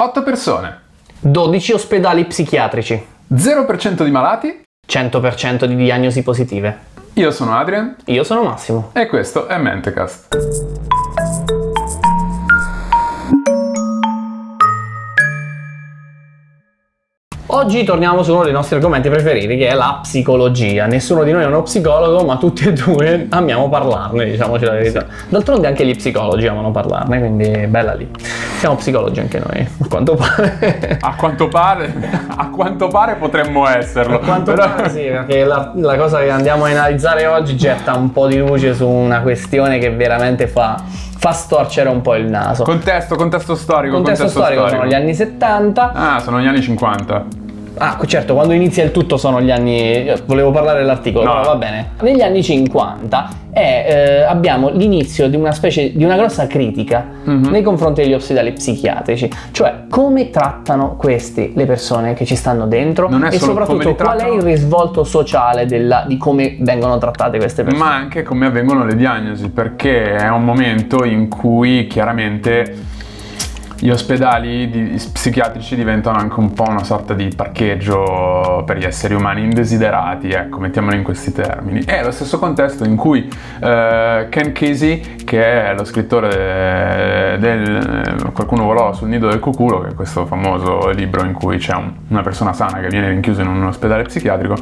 8 persone, 12 ospedali psichiatrici, 0% di malati. 100% di diagnosi positive. Io sono Adrian Io sono Massimo. e questo è Mentecast. Oggi torniamo su uno dei nostri argomenti preferiti che è la psicologia. Nessuno di noi è uno psicologo, ma tutti e due amiamo parlarne, diciamoci la verità. D'altronde anche gli psicologi amano parlarne, quindi bella lì. Siamo psicologi anche noi, a quanto pare. A quanto pare, a quanto pare potremmo esserlo. A quanto però- pare sì, perché la, la cosa che andiamo a analizzare oggi getta un po' di luce su una questione che veramente fa, fa storcere un po' il naso. Contesto, contesto storico. Il contesto storico sono gli anni 70. Ah, sono gli anni 50. Ah, certo, quando inizia il tutto sono gli anni. Volevo parlare dell'articolo, No. però va bene. Negli anni 50 è, eh, abbiamo l'inizio di una specie di una grossa critica Mhm. nei confronti degli ospedali psichiatrici, cioè come trattano questi le persone che ci stanno dentro e soprattutto qual è il risvolto sociale della- di come vengono trattate queste persone. Ma anche come avvengono le diagnosi, perché è un momento in cui chiaramente gli ospedali di- psichiatrici diventano anche un po' una sorta di parcheggio per gli esseri umani indesiderati, ecco, mettiamolo in questi termini. È lo stesso contesto in cui eh, Ken Casey, che è lo scrittore de- del eh, Qualcuno volò sul nido del cuculo, che è questo famoso libro in cui c'è un- una persona sana che viene rinchiusa in un ospedale psichiatrico,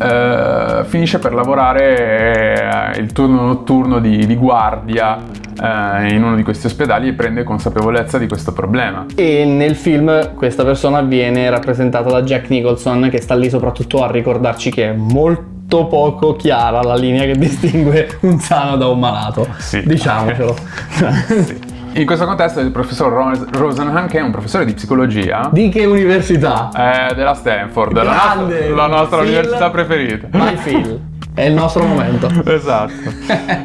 eh, finisce per lavorare eh, il turno notturno di, di guardia eh, in uno di questi ospedali e prende consapevolezza di questo problema. E nel film questa persona viene rappresentata da Jack Nicholson che sta lì soprattutto a ricordarci che è molto poco chiara la linea che distingue un sano da un malato. Sì. Diciamocelo. Sì. In questo contesto il professor Ro- Rosenhan, che è un professore di psicologia Di che università? eh, della Stanford, la nostra, Grande! la nostra università preferita. Vai Phil. È il nostro momento. Esatto.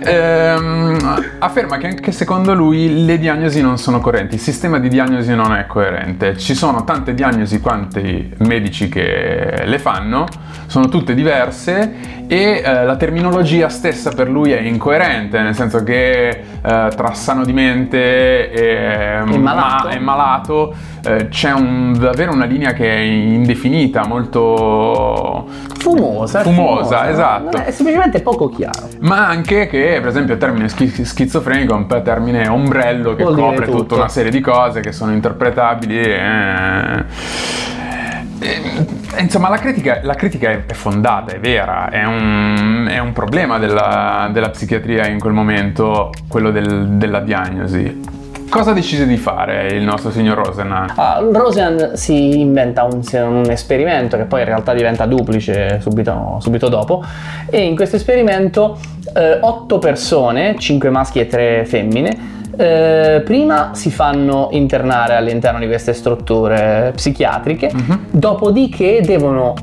Ehm, afferma che anche secondo lui le diagnosi non sono coerenti, il sistema di diagnosi non è coerente. Ci sono tante diagnosi quanti medici che le fanno, sono tutte diverse e eh, la terminologia stessa per lui è incoerente, nel senso che eh, tra sano di mente e, E malato. ma- e malato eh, c'è un- davvero una linea che è indefinita, molto Fumosa. è Fumosa, esatto. È semplicemente poco chiaro. ma anche che, per esempio, il termine schi- schizofrenico è un po' termine ombrello che Vuol copre tutta una serie di cose che sono interpretabili. E, e, insomma, la critica, la critica è, fondata, è vera, è un, è un problema della, della psichiatria in quel momento, quello del- della diagnosi. Cosa decise di fare il nostro signor Rosenhan? Ah, Roseanne si inventa un, un esperimento che poi in realtà diventa duplice subito, subito dopo e in questo esperimento eh, otto persone, cinque maschi e tre femmine, eh, prima si fanno internare all'interno di queste strutture psichiatriche, Mhm. dopodiché devono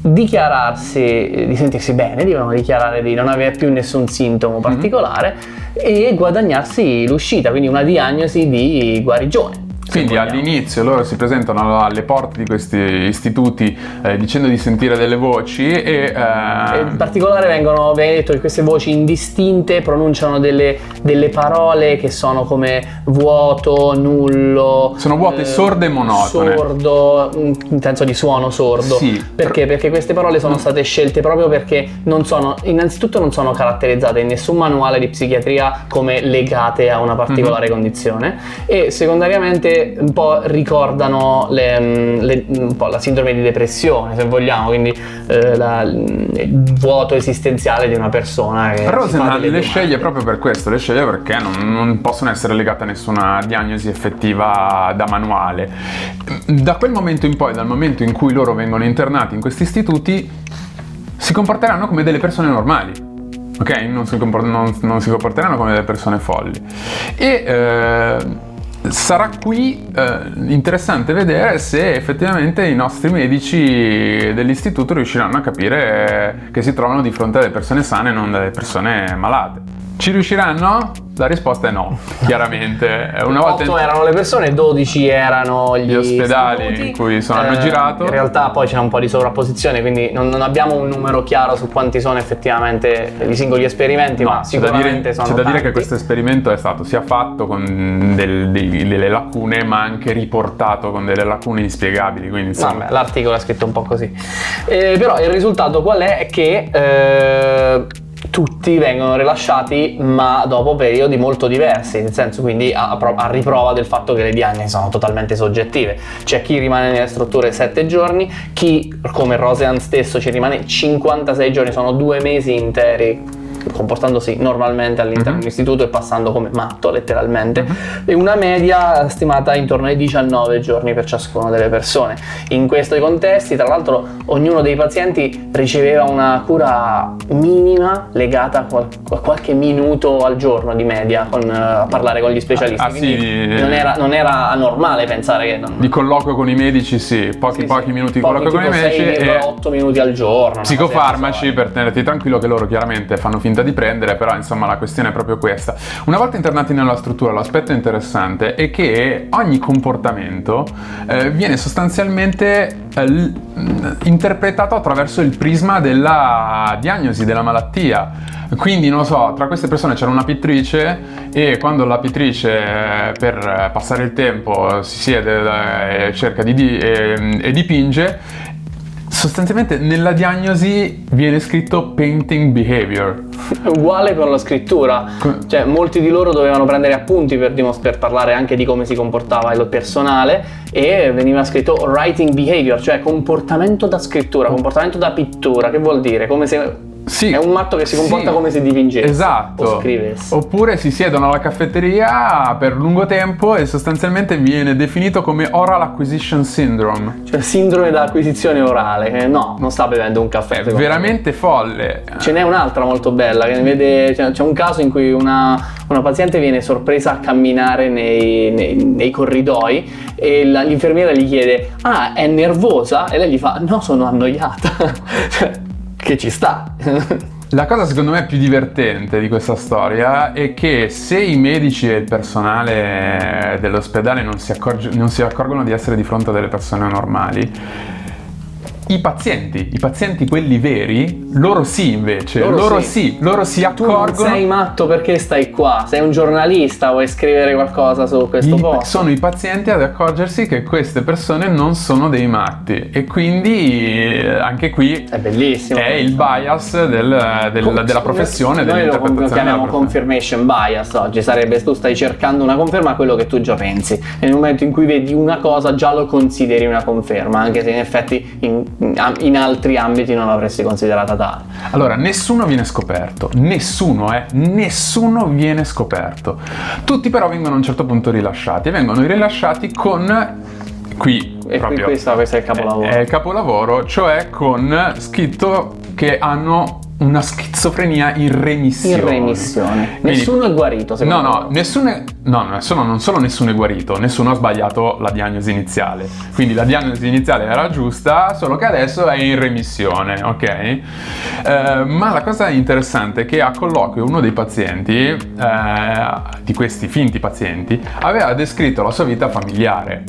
dichiararsi di sentirsi bene, devono dichiarare di non avere più nessun sintomo particolare e guadagnarsi l'uscita, quindi una diagnosi di guarigione. Quindi all'inizio loro si presentano alle porte di questi istituti eh, dicendo di sentire delle voci e... eh, In particolare vengono, viene detto che queste voci indistinte pronunciano delle, delle parole che sono come vuoto, nullo. Sono vuote, sorde e monotone. Sordo, in senso di suono sordo. Sì. Perché? Perché queste parole sono state scelte proprio perché non sono, innanzitutto non sono caratterizzate in nessun manuale di psichiatria come legate a una particolare Mhm. condizione e secondariamente un po' ricordano le- mm, le- un po' la sindrome di depressione, se vogliamo, quindi eh, la- il vuoto esistenziale di una persona che Rosenhan le sceglie proprio per questo, le sceglie perché non, non possono essere legate a nessuna diagnosi effettiva da manuale. Da quel momento in poi, dal momento in cui loro vengono internati in questi istituti, si comporteranno come delle persone normali. Ok? Non si, compor- non- non si comporteranno come delle persone folli. E eh, sarà qui eh, interessante vedere se effettivamente i nostri medici dell'istituto riusciranno a capire che si trovano di fronte a delle persone sane e non delle persone malate. Ci riusciranno? La risposta è no, chiaramente. Una volta 8 erano le persone, 12 erano gli, gli ospedali istituti. in cui sono, hanno Eh, girato. In realtà poi c'è un po' di sovrapposizione, quindi non, non abbiamo un numero chiaro su quanti sono effettivamente i singoli esperimenti, No, ma c'è da sicuramente dire, sono c'è da dire che tanti. questo esperimento è stato sia fatto con del- dei- delle lacune, ma anche riportato con delle lacune inspiegabili. Quindi, insomma, Vabbè, l'articolo è scritto un po' così. Eh, però il risultato qual è? È che eh, tutti vengono rilasciati ma dopo periodi molto diversi, nel senso quindi a, a pro- a riprova del fatto che le diagnosi sono totalmente soggettive. C'è chi rimane nelle strutture 7 giorni, chi come Roseanne stesso ci rimane 56 giorni, sono due mesi interi comportandosi normalmente all'interno Mhm. dell'istituto e passando come matto letteralmente e una media stimata intorno ai 19 giorni per ciascuna delle persone. In questi contesti, tra l'altro, ognuno dei pazienti riceveva una cura minima legata a, qual- a qualche minuto al giorno di media con, eh, a parlare con gli specialisti. Ah, sì, Quindi di- non, era, non era anormale pensare che non, di colloquio con i medici, sì, pochi, sì, pochi sì, minuti di colloquio con i medici e 6,8 minuti al giorno. psicofarmaci per tenerti tranquillo che loro chiaramente fanno finta di prendere, però insomma la questione è proprio questa. Una volta internati nella struttura, l'aspetto interessante è che ogni comportamento eh, viene sostanzialmente eh, interpretato attraverso il prisma della diagnosi della malattia. Quindi, non so, tra queste persone c'era una pittrice e quando la pittrice eh, per passare il tempo si siede eh, e cerca di di- e- e dipinge, sostanzialmente nella diagnosi viene scritto painting behavior. Uguale per la scrittura, cioè molti di loro dovevano prendere appunti per, dimos- per parlare anche di come si comportava il personale e veniva scritto writing behavior, cioè comportamento da scrittura, comportamento da pittura, che vuol dire? Come se Sì. è un matto che si comporta Sì. come se dipingesse Esatto. o scrivesse. Oppure si siedono alla caffetteria per lungo tempo e sostanzialmente viene definito come oral acquisition syndrome. Cioè sindrome da acquisizione orale, che no, non sta bevendo un caffè. È secondo me. veramente folle. Ce n'è un'altra molto bella, che ne vede, c'è, c'è un caso in cui una, una paziente viene sorpresa a camminare nei, nei- nei corridoi e la- l'infermiera gli chiede, ah, è nervosa? E lei gli fa, no, sono annoiata. Che ci sta. La cosa secondo me più divertente di questa storia è che se i medici e il personale dell'ospedale non si, accorge- non si accorgono di essere di fronte a delle persone normali, i pazienti, i pazienti quelli veri, loro sì invece, Loro loro, sì. sì. loro si tu accorgono... sei matto perché stai qua, sei un giornalista, vuoi scrivere qualcosa su questo I- posto? sono i pazienti ad accorgersi che queste persone non sono dei matti e quindi eh, anche qui È bellissimo. è il bias del- del- Com- della professione, Noi lo chiamiamo confirmation bias oggi, sarebbe tu stai cercando una conferma a quello che tu già pensi. E nel momento in cui vedi una cosa già lo consideri una conferma, anche se in effetti in, in altri ambiti non l'avresti considerata tale. Allora, nessuno viene scoperto, nessuno, eh, nessuno viene scoperto. Tutti però vengono a un certo punto rilasciati e vengono rilasciati con qui E qui proprio questo, questo è il capolavoro. È il capolavoro, cioè con scritto che hanno una schizofrenia in remissione. in remissione. Quindi- Nessuno è guarito, No, secondo no, me. nessuno è, no, nessuno, non solo nessuno è guarito, nessuno ha sbagliato la diagnosi iniziale. Quindi la diagnosi iniziale era giusta, solo che adesso è in remissione, ok? Eh, ma la cosa interessante è che a colloquio uno dei pazienti, eh, di questi finti pazienti, aveva descritto la sua vita familiare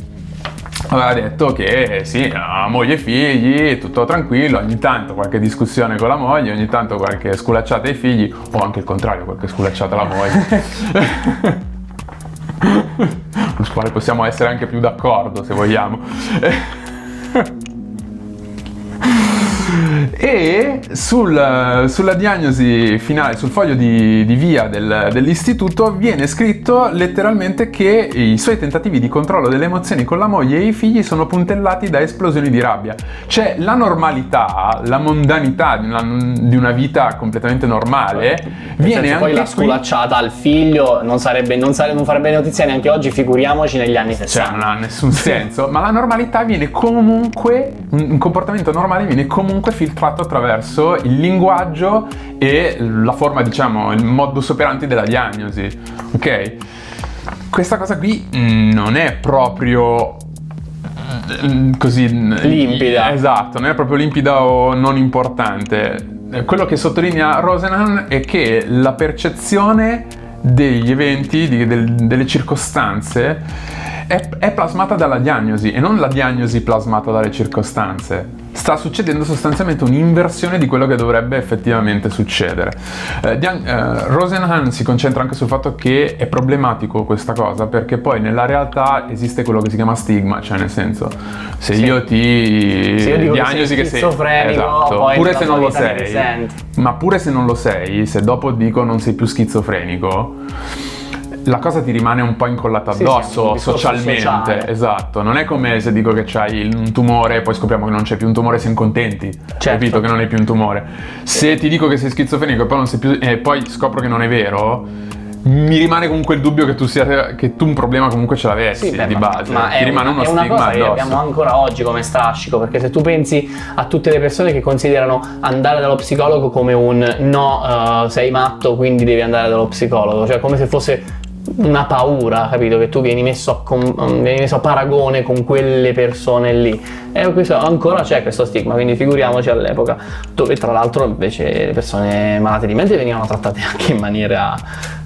aveva detto che sì, ha moglie e figli, tutto tranquillo, ogni tanto qualche discussione con la moglie, ogni tanto qualche sculacciata ai figli, o anche il contrario, qualche sculacciata alla moglie. Sul quale possiamo essere anche più d'accordo se vogliamo. E sul- sulla diagnosi finale, sul foglio di, di via del- dell'istituto, viene scritto letteralmente che i suoi tentativi di controllo delle emozioni con la moglie e i figli sono puntellati da esplosioni di rabbia. Cioè la normalità, la mondanità di una, di una vita completamente normale Nel viene senso, poi anche la qui- sculacciata al figlio non, sarebbe, non, sare- non farebbe notizia neanche oggi, figuriamoci negli anni 60. Cioè, non ha nessun senso, ma la normalità viene comunque, un un comportamento normale viene comunque filtrato attraverso il linguaggio e la forma, diciamo, il modus operandi della diagnosi, ok? Questa cosa qui mm, non è proprio mm, così Limpida. Esatto, non è proprio limpida o non importante. Eh, Quello che sottolinea Rosenan è che la percezione degli eventi, di- del- delle circostanze, è, è plasmata dalla diagnosi e non la diagnosi plasmata dalle circostanze. Sta succedendo sostanzialmente un'inversione di quello che dovrebbe effettivamente succedere. Eh, Dian- eh, Rosenhan si concentra anche sul fatto che è problematico questa cosa perché poi nella realtà esiste quello che si chiama stigma, cioè nel senso se Sì. io ti Se io dico che diagnosi sei che sei schizofrenico, esatto, poi pure se non lo sei, ma pure se non lo sei, se dopo dico non sei più schizofrenico, la cosa ti rimane un po' incollata Sì, sì, addosso è un discorso socialmente. sociale. Esatto, non è come se dico che c'hai un tumore e poi scopriamo che non c'è più un tumore, siamo contenti. Certo. Capito che non hai più un tumore. Se ti dico che sei schizofrenico e poi, non sei più, e poi scopro che non è vero, mi rimane comunque il dubbio che tu, sia, che tu un problema comunque ce l'avessi Sì, beh, di ma- base. Ma ti è, rimane una, uno è una cosa che addosso. abbiamo ancora oggi come strascico, perché se tu pensi a tutte le persone che considerano andare dallo psicologo come un no, eh, sei matto, quindi devi andare dallo psicologo, cioè come se fosse una paura, capito? Che tu vieni messo a, com- vieni messo a paragone con quelle persone lì. E questo, ancora c'è questo stigma, quindi figuriamoci all'epoca, dove tra l'altro invece le persone malate di mente venivano trattate anche in maniera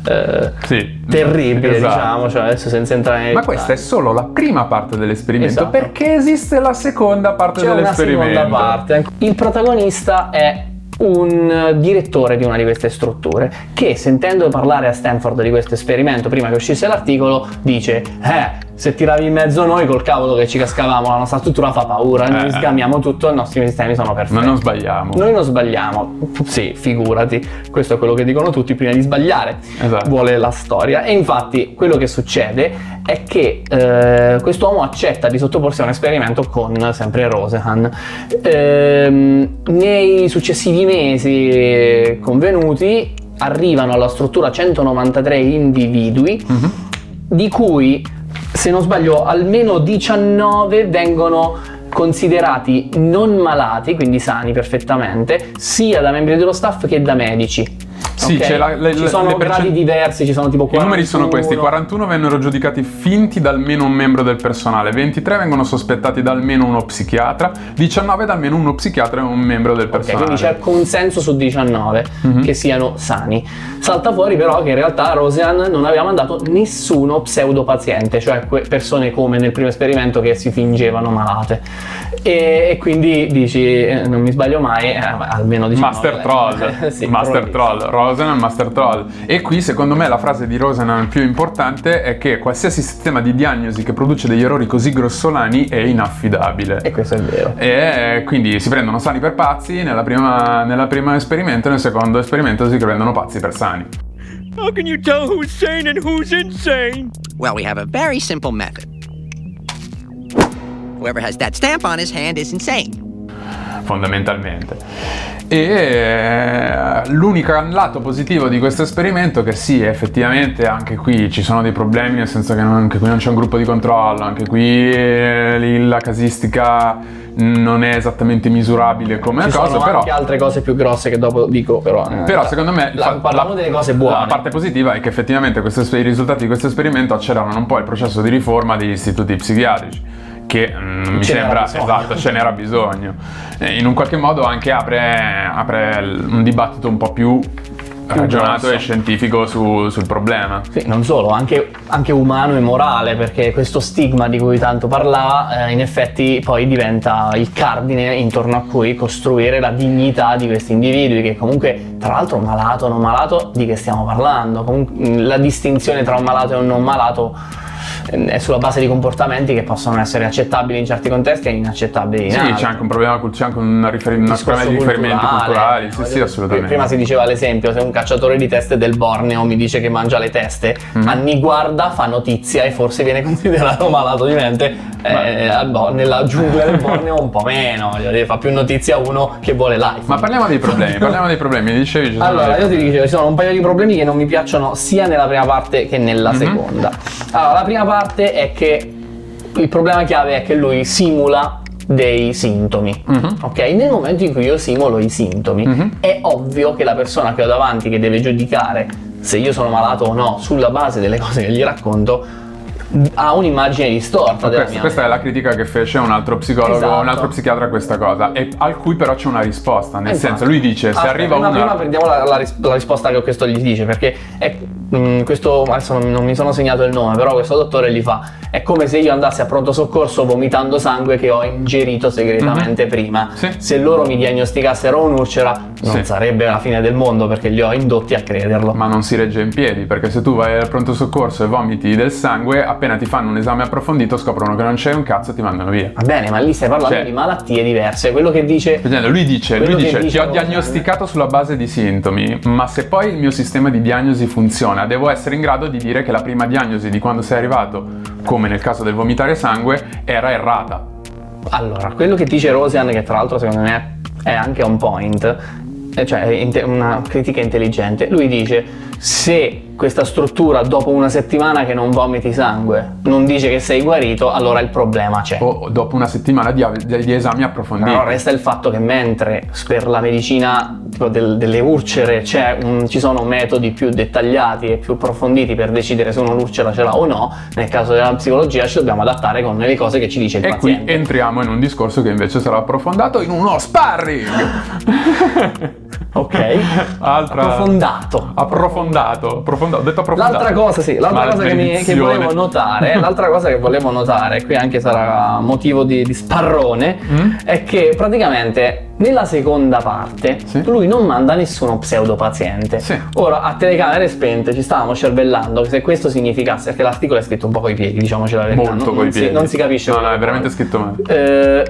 eh, Sì. terribile, Esatto. diciamo, cioè adesso senza entrare nei Ma questa è solo la prima parte dell'esperimento, Esatto. perché esiste la seconda parte C'è una dell'esperimento. seconda parte. Il protagonista è un eh, direttore di una di queste strutture che sentendo parlare a Stanford di questo esperimento prima che uscisse l'articolo dice eh se tiravi in mezzo noi col cavolo che ci cascavamo la nostra struttura fa paura noi Eh. sgamiamo tutto i nostri sistemi sono perfetti Ma non sbagliamo. noi non sbagliamo sì figurati questo è quello che dicono tutti prima di sbagliare Esatto. vuole la storia e infatti quello che succede è che eh, quest'uomo accetta di sottoporsi a un esperimento con sempre Rosehan Ehm, nei successivi mesi convenuti arrivano alla struttura 193 individui Mhm. di cui se non sbaglio almeno 19 vengono considerati non malati, quindi sani perfettamente, sia da membri dello staff che da medici. Sì, Ok? c'è la- le- ci sono le percen- gradi diversi, ci sono tipo 41. I numeri sono questi: 41 vennero giudicati finti da almeno un membro del personale, 23 vengono sospettati da almeno uno psichiatra, 19 da almeno uno psichiatra e un membro del personale. quindi c'è consenso su 19 Mhm. che siano sani. Salta fuori però che in realtà Roseanne non aveva mandato nessuno pseudopaziente, cioè que- persone come nel primo esperimento che si fingevano malate. E, e quindi dici, eh, non mi sbaglio mai, eh, almeno 19. Master Troll, Sì, Master. Troll, Rosenan Master Troll. E qui secondo me la frase di Rosenan più importante è che qualsiasi sistema di diagnosi che produce degli errori così grossolani è inaffidabile. E questo è vero. E quindi si prendono sani per pazzi nella prima, nella prima esperimento e nel secondo esperimento si prendono pazzi per sani. How can you tell who's sane and who's insane? Well, we have a very simple method. Whoever has that stamp on his hand is insane. Fondamentalmente. E eh, l'unico lato positivo di questo esperimento è che sì, effettivamente anche qui ci sono dei problemi, nel senso che non- anche qui non c'è un gruppo di controllo, anche qui eh, la casistica non è esattamente misurabile come Ci cosa, sono però... anche altre cose più grosse che dopo dico, però. eh, Però secondo me la- parliamo delle cose buone. La parte positiva è che effettivamente esper- i risultati di questo esperimento accelerano un po' il processo di riforma degli istituti psichiatrici che mm, mi Ce n'era sembra esatto, ce n'era bisogno. In un qualche modo anche apre, apre un dibattito un po' più, ragionato grosso. e scientifico su- sul problema. Sì, non solo, anche, anche umano e morale, perché questo stigma di cui tanto parlava, eh, in effetti poi diventa il cardine intorno a cui costruire la dignità di questi individui, che comunque, tra l'altro, malato o non malato, di che stiamo parlando? Comunque, mh, la distinzione tra un malato e un non malato è sulla base di comportamenti che possono essere accettabili in certi contesti e inaccettabili in Sì, altri. c'è anche un problema, c'è anche una problema di riferimenti culturali. Sì, sì, assolutamente. Prima si diceva l'esempio, se un cacciatore di teste del Borneo mi dice che mangia le teste, Mhm. anni guarda, fa notizia e forse viene considerato malato di mente, eh, al Bo- nella giungla del Borneo un po' meno, dire, fa più notizia uno che vuole life. Ma parliamo dei problemi, parliamo dei problemi, dicevi Allora, io ti dicevo, ci sono un paio di problemi che non mi piacciono sia nella prima parte che nella Mhm. seconda. Allora, la prima parte è che il problema chiave è che lui simula dei sintomi. Mhm. Ok? Nel momento in cui io simulo i sintomi, Mhm. è ovvio che la persona che ho davanti che deve giudicare se io sono malato o no sulla base delle cose che gli racconto ha un'immagine distorta della Questa, mia questa è la critica che fece un altro psicologo, Esatto. un altro psichiatra a questa cosa, e al cui però c'è una risposta. Nel Esatto. senso, lui dice: se Aspetta, arriva prima, una. prima prendiamo la, la ris- la risposta che questo gli dice, perché è, mm, questo adesso non, non mi sono segnato il nome, però questo dottore gli fa: è come se io andassi a pronto soccorso vomitando sangue che ho ingerito segretamente prima. Mhm. Sì. Se loro mi diagnosticassero un'ulcera, non Sì. sarebbe la fine del mondo perché li ho indotti a crederlo. Ma non si regge in piedi, perché se tu vai al pronto soccorso e vomiti del sangue, appena ti fanno un esame approfondito scoprono che non c'è un cazzo e ti mandano via. Va bene, ma lì stai parlando Cioè- di malattie diverse. Quello che dice. Lui dice, lui dice, dice ti ho diagnosticato sulla base di sintomi, ma se poi il mio sistema di diagnosi funziona, devo essere in grado di dire che la prima diagnosi di quando sei arrivato, come nel caso del vomitare sangue, era errata. Allora, quello che dice Rosian, che tra l'altro secondo me è anche on point, eh, cioè una critica intelligente, lui dice se questa struttura dopo una settimana che non vomiti sangue non dice che sei guarito, allora il problema c'è. O dopo una settimana di, di esami approfonditi. Però resta il fatto che mentre per la medicina del- delle urcere c'è un- ci sono metodi più dettagliati e più approfonditi per decidere se uno l'urcera ce l'ha o no, nel caso della psicologia ci dobbiamo adattare con le cose che ci dice il E qui paziente. entriamo in un discorso che invece sarà approfondato in uno sparring. Ok? Altra... Approfondato. Approfondato. approfondato. Ho detto approfondato. L'altra cosa, sì, l'altra cosa che, mi- che volevo notare, l'altra cosa che volevo notare, qui anche sarà motivo di, di sparrone, Mm? è che praticamente nella seconda parte Sì. lui non manda nessuno pseudopaziente. Sì. Ora, a telecamere spente ci stavamo cervellando se questo significasse, perché l'articolo è scritto un po' coi piedi, diciamoci la verità, Molto non, coi non si, piedi. non si capisce. No, no, è veramente scritto male. Eh,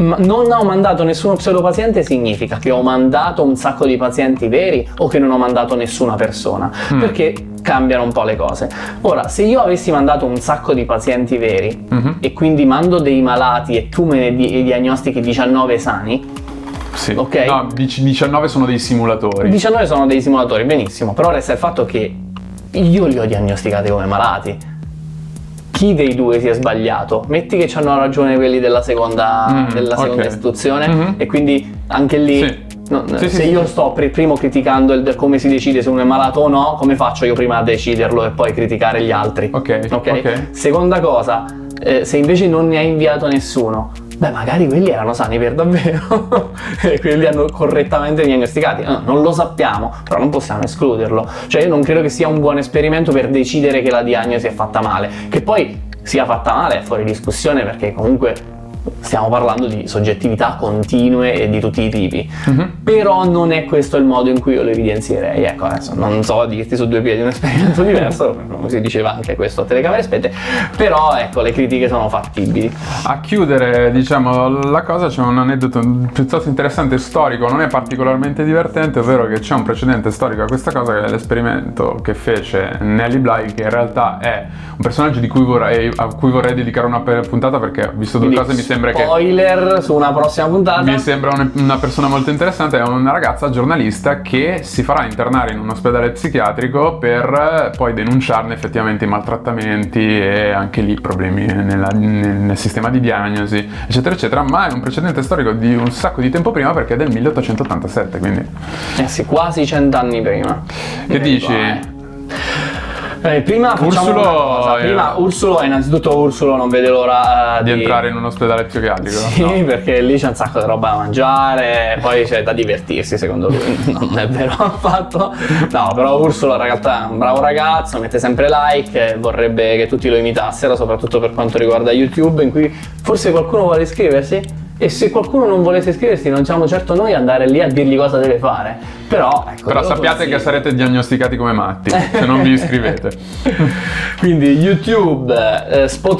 non ho mandato nessuno pseudopaziente significa che ho mandato un sacco di pazienti veri o che non ho mandato nessuna persona Mm. perché cambiano un po' le cose ora se io avessi mandato un sacco di pazienti veri Mhm. e quindi mando dei malati e tu me ne di- diagnostichi 19 sani Sì. ok. No, dic- 19 sono dei simulatori. 19 sono dei simulatori benissimo però resta il fatto che io li ho diagnosticati come malati chi dei due si è sbagliato? Metti che ci hanno ragione quelli della seconda, Mm, della seconda ok. istituzione Mhm. e quindi anche lì Sì. no, Sì, se sì. io sto per primo criticando il- come si decide se uno è malato o no, come faccio io prima a deciderlo e poi criticare gli altri? Ok, ok. Seconda cosa, eh, se invece non ne ha inviato nessuno, beh magari quelli erano sani per davvero e quelli hanno correttamente diagnosticati. Eh, non lo sappiamo, però non possiamo escluderlo. Cioè io non credo che sia un buon esperimento per decidere che la diagnosi è fatta male. Che poi sia fatta male è fuori discussione perché comunque stiamo parlando di soggettività continue e di tutti i tipi. Mhm. Però non è questo il modo in cui io lo evidenzierei. Ecco, adesso non so dirti su due piedi un esperimento diverso, come si diceva anche questo a telecamere spente, però ecco, le critiche sono fattibili. A chiudere, diciamo, la cosa c'è un aneddoto piuttosto interessante storico, non è particolarmente divertente, ovvero che c'è un precedente storico a questa cosa che è l'esperimento che fece Nelly Bly, che in realtà è un personaggio di cui vorrei, a cui vorrei dedicare una puntata perché ho visto due Quindi, cose mi sembra che Spoiler su una prossima puntata. mi sembra un- una persona molto interessante, è una ragazza giornalista che si farà internare in un ospedale psichiatrico per eh, poi denunciarne effettivamente i maltrattamenti e anche lì problemi nella- nel, nel sistema di diagnosi, eccetera, eccetera, ma è un precedente storico di un sacco di tempo prima perché è del 1887, quindi Eh sì, quasi cent'anni prima. che dici? Eh. Prima facciamo Ursulo, eh, Prima Ursulo, innanzitto Ursulo non vede l'ora eh, Di entrare in un ospedale psichiatrico? Sì, No. perché lì c'è un sacco di roba da mangiare, poi c'è da divertirsi secondo lui. Non è vero affatto. No, però Ursulo in realtà è un bravo ragazzo, mette sempre like, vorrebbe che tutti lo imitassero, soprattutto per quanto riguarda YouTube, in cui forse qualcuno vuole iscriversi. E se qualcuno non volesse iscriversi, non siamo certo noi andare lì a dirgli cosa deve fare. Però, ecco, Però sappiate che sarete diagnosticati come matti se non vi iscrivete. Quindi YouTube, eh, Spotify.